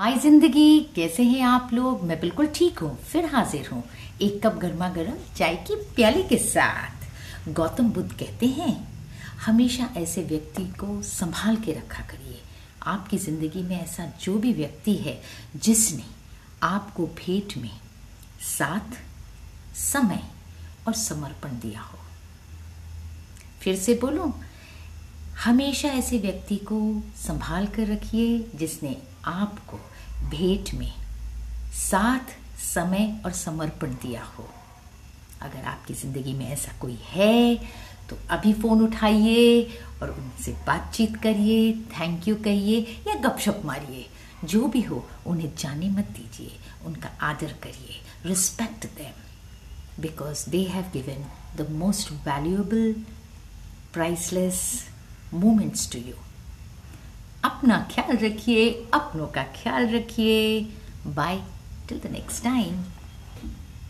हाय ज़िंदगी, कैसे हैं आप लोग? मैं बिल्कुल ठीक हूँ, फिर हाजिर हूँ। एक कप गर्मा गर्म चाय की प्याली के साथ। गौतम बुद्ध कहते हैं, हमेशा ऐसे व्यक्ति को संभाल के रखा करिए। आपकी ज़िंदगी में ऐसा जो भी व्यक्ति है, जिसने आपको भेंट में साथ, समय और समर्पण दिया हो। फिर से बोलूँ, हमेशा ऐसे व्यक्ति को संभाल कर रखिए जिसने आपको भेंट में साथ समय और समर्पण दिया हो। अगर आपकी ज़िंदगी में ऐसा कोई है तो अभी फ़ोन उठाइए और उनसे बातचीत करिए थैंक यू कहिए या गपशप मारिए। जो भी हो, उन्हें जाने मत दीजिए, उनका आदर करिए respect them because they have given the most valuable priceless moments to you अपना ख्याल रखिए अपनों का ख्याल रखिए। Bye till the next time